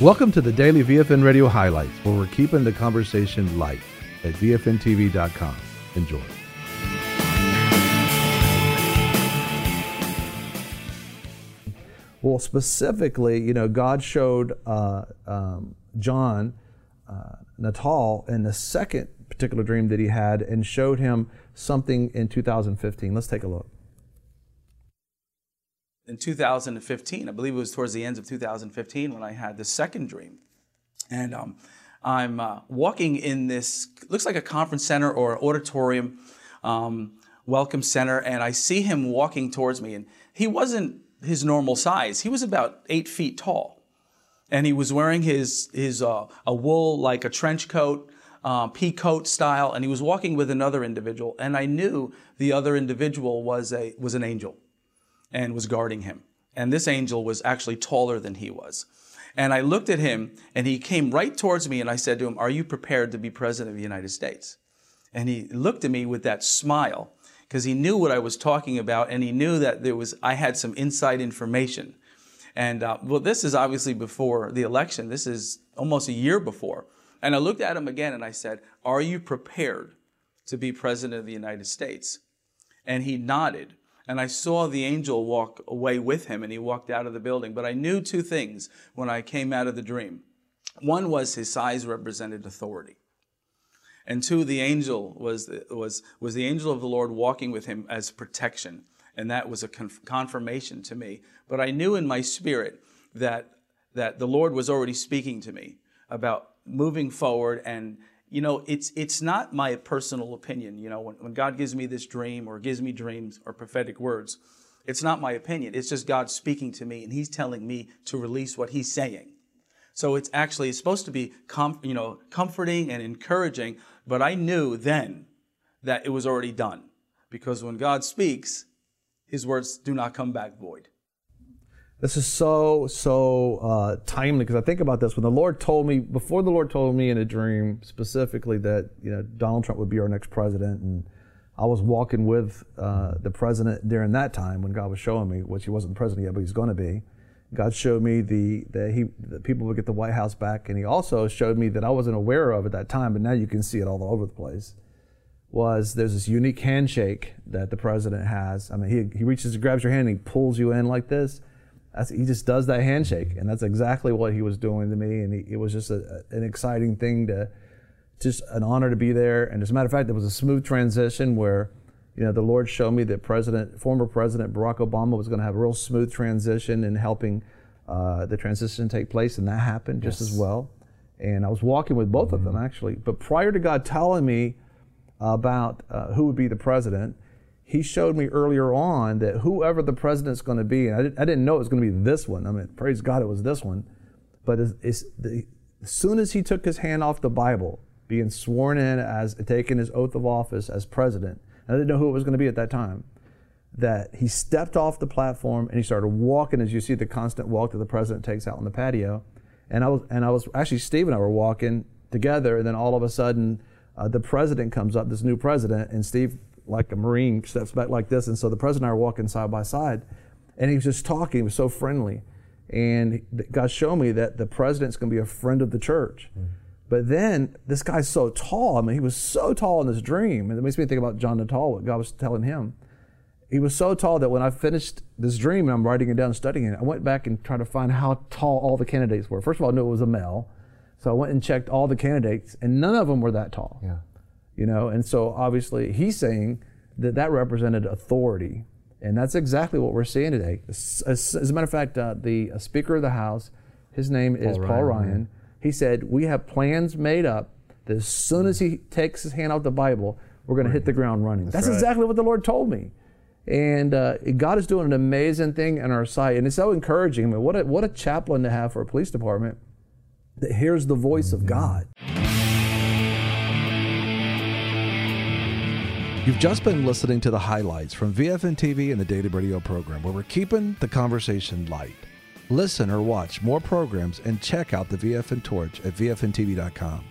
Welcome to the daily VFN Radio highlights, where we're keeping the conversation light at VFNTV.com. Enjoy. Well, specifically, you know, God showed uh, um, John uh, Natale in the second particular dream that he had and showed him something in 2015. Let's take a look. In 2015, I believe it was towards the end of 2015 when I had the second dream. And um, I'm uh, walking in this, looks like a conference center or auditorium, um, welcome center, and I see him walking towards me. And he wasn't his normal size. He was about eight feet tall, and he was wearing his his uh, a wool like a trench coat, uh, pea coat style, and he was walking with another individual. And I knew the other individual was a was an angel, and was guarding him. And this angel was actually taller than he was. And I looked at him, and he came right towards me, and I said to him, "Are you prepared to be president of the United States?" And he looked at me with that smile because he knew what I was talking about and he knew that there was I had some inside information. And uh, well, this is obviously before the election. This is almost a year before. And I looked at him again and I said, "Are you prepared to be president of the United States?" And he nodded. And I saw the angel walk away with him and he walked out of the building. But I knew two things when I came out of the dream. One was his size represented authority. And two, the angel was, was, was the angel of the Lord walking with him as protection. And that was a conf- confirmation to me. But I knew in my spirit that, that the Lord was already speaking to me about moving forward. And, you know, it's, it's not my personal opinion. You know, when, when God gives me this dream or gives me dreams or prophetic words, it's not my opinion. It's just God speaking to me and He's telling me to release what He's saying. So it's actually it's supposed to be com- you know comforting and encouraging, but I knew then that it was already done because when God speaks, His words do not come back void. This is so so uh, timely because I think about this when the Lord told me before the Lord told me in a dream specifically that you know Donald Trump would be our next president, and I was walking with uh, the president during that time when God was showing me, which he wasn't president yet, but he's going to be. God showed me the that he that people would get the White House back, and he also showed me that I wasn't aware of at that time, but now you can see it all over the place. Was there's this unique handshake that the president has? I mean, he he reaches, and grabs your hand, and he pulls you in like this. That's, he just does that handshake, and that's exactly what he was doing to me, and he, it was just a, an exciting thing to, just an honor to be there. And as a matter of fact, there was a smooth transition where you know, the Lord showed me that President, former President Barack Obama was going to have a real smooth transition in helping uh, the transition take place, and that happened yes. just as well. And I was walking with both mm-hmm. of them mm-hmm. actually. But prior to God telling me about uh, who would be the president, He showed me earlier on that whoever the president's going to be, and I, did, I didn't know it was going to be this one. I mean, praise God, it was this one. But it's, it's the, as soon as he took his hand off the Bible, being sworn in as taking his oath of office as president, I didn't know who it was going to be at that time. That he stepped off the platform and he started walking, as you see the constant walk that the president takes out on the patio. And I was, and I was actually Steve and I were walking together, and then all of a sudden, uh, the president comes up, this new president, and Steve, like a Marine, steps back like this, and so the president and I are walking side by side, and he was just talking. He was so friendly, and God showed me that the president's going to be a friend of the church. Mm-hmm. But then this guy's so tall. I mean, he was so tall in this dream. And it makes me think about John Natale, what God was telling him. He was so tall that when I finished this dream and I'm writing it down and studying it, I went back and tried to find how tall all the candidates were. First of all, I knew it was a male. So I went and checked all the candidates, and none of them were that tall. Yeah. You know, and so obviously he's saying that that represented authority. And that's exactly what we're seeing today. As, as, as a matter of fact, uh, the uh, Speaker of the House, his name Paul is Ryan, Paul Ryan. He said, We have plans made up that as soon as he takes his hand out the Bible, we're going to hit the ground running. That's, That's right. exactly what the Lord told me. And uh, God is doing an amazing thing in our sight. And it's so encouraging. I mean, what, a, what a chaplain to have for a police department that hears the voice mm-hmm. of God. You've just been listening to the highlights from VFN TV and the Daily Radio program, where we're keeping the conversation light. Listen or watch more programs and check out the VFN Torch at VFNTV.com.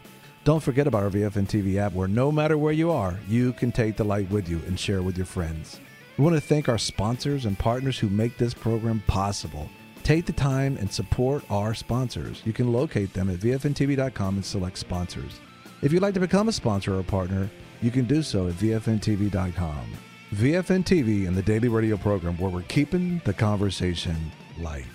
Don't forget about our VFN TV app where no matter where you are, you can take the light with you and share with your friends. We want to thank our sponsors and partners who make this program possible. Take the time and support our sponsors. You can locate them at vfntv.com and select sponsors. If you'd like to become a sponsor or partner, you can do so at vfntv.com. VFN TV and the daily radio program where we're keeping the conversation light.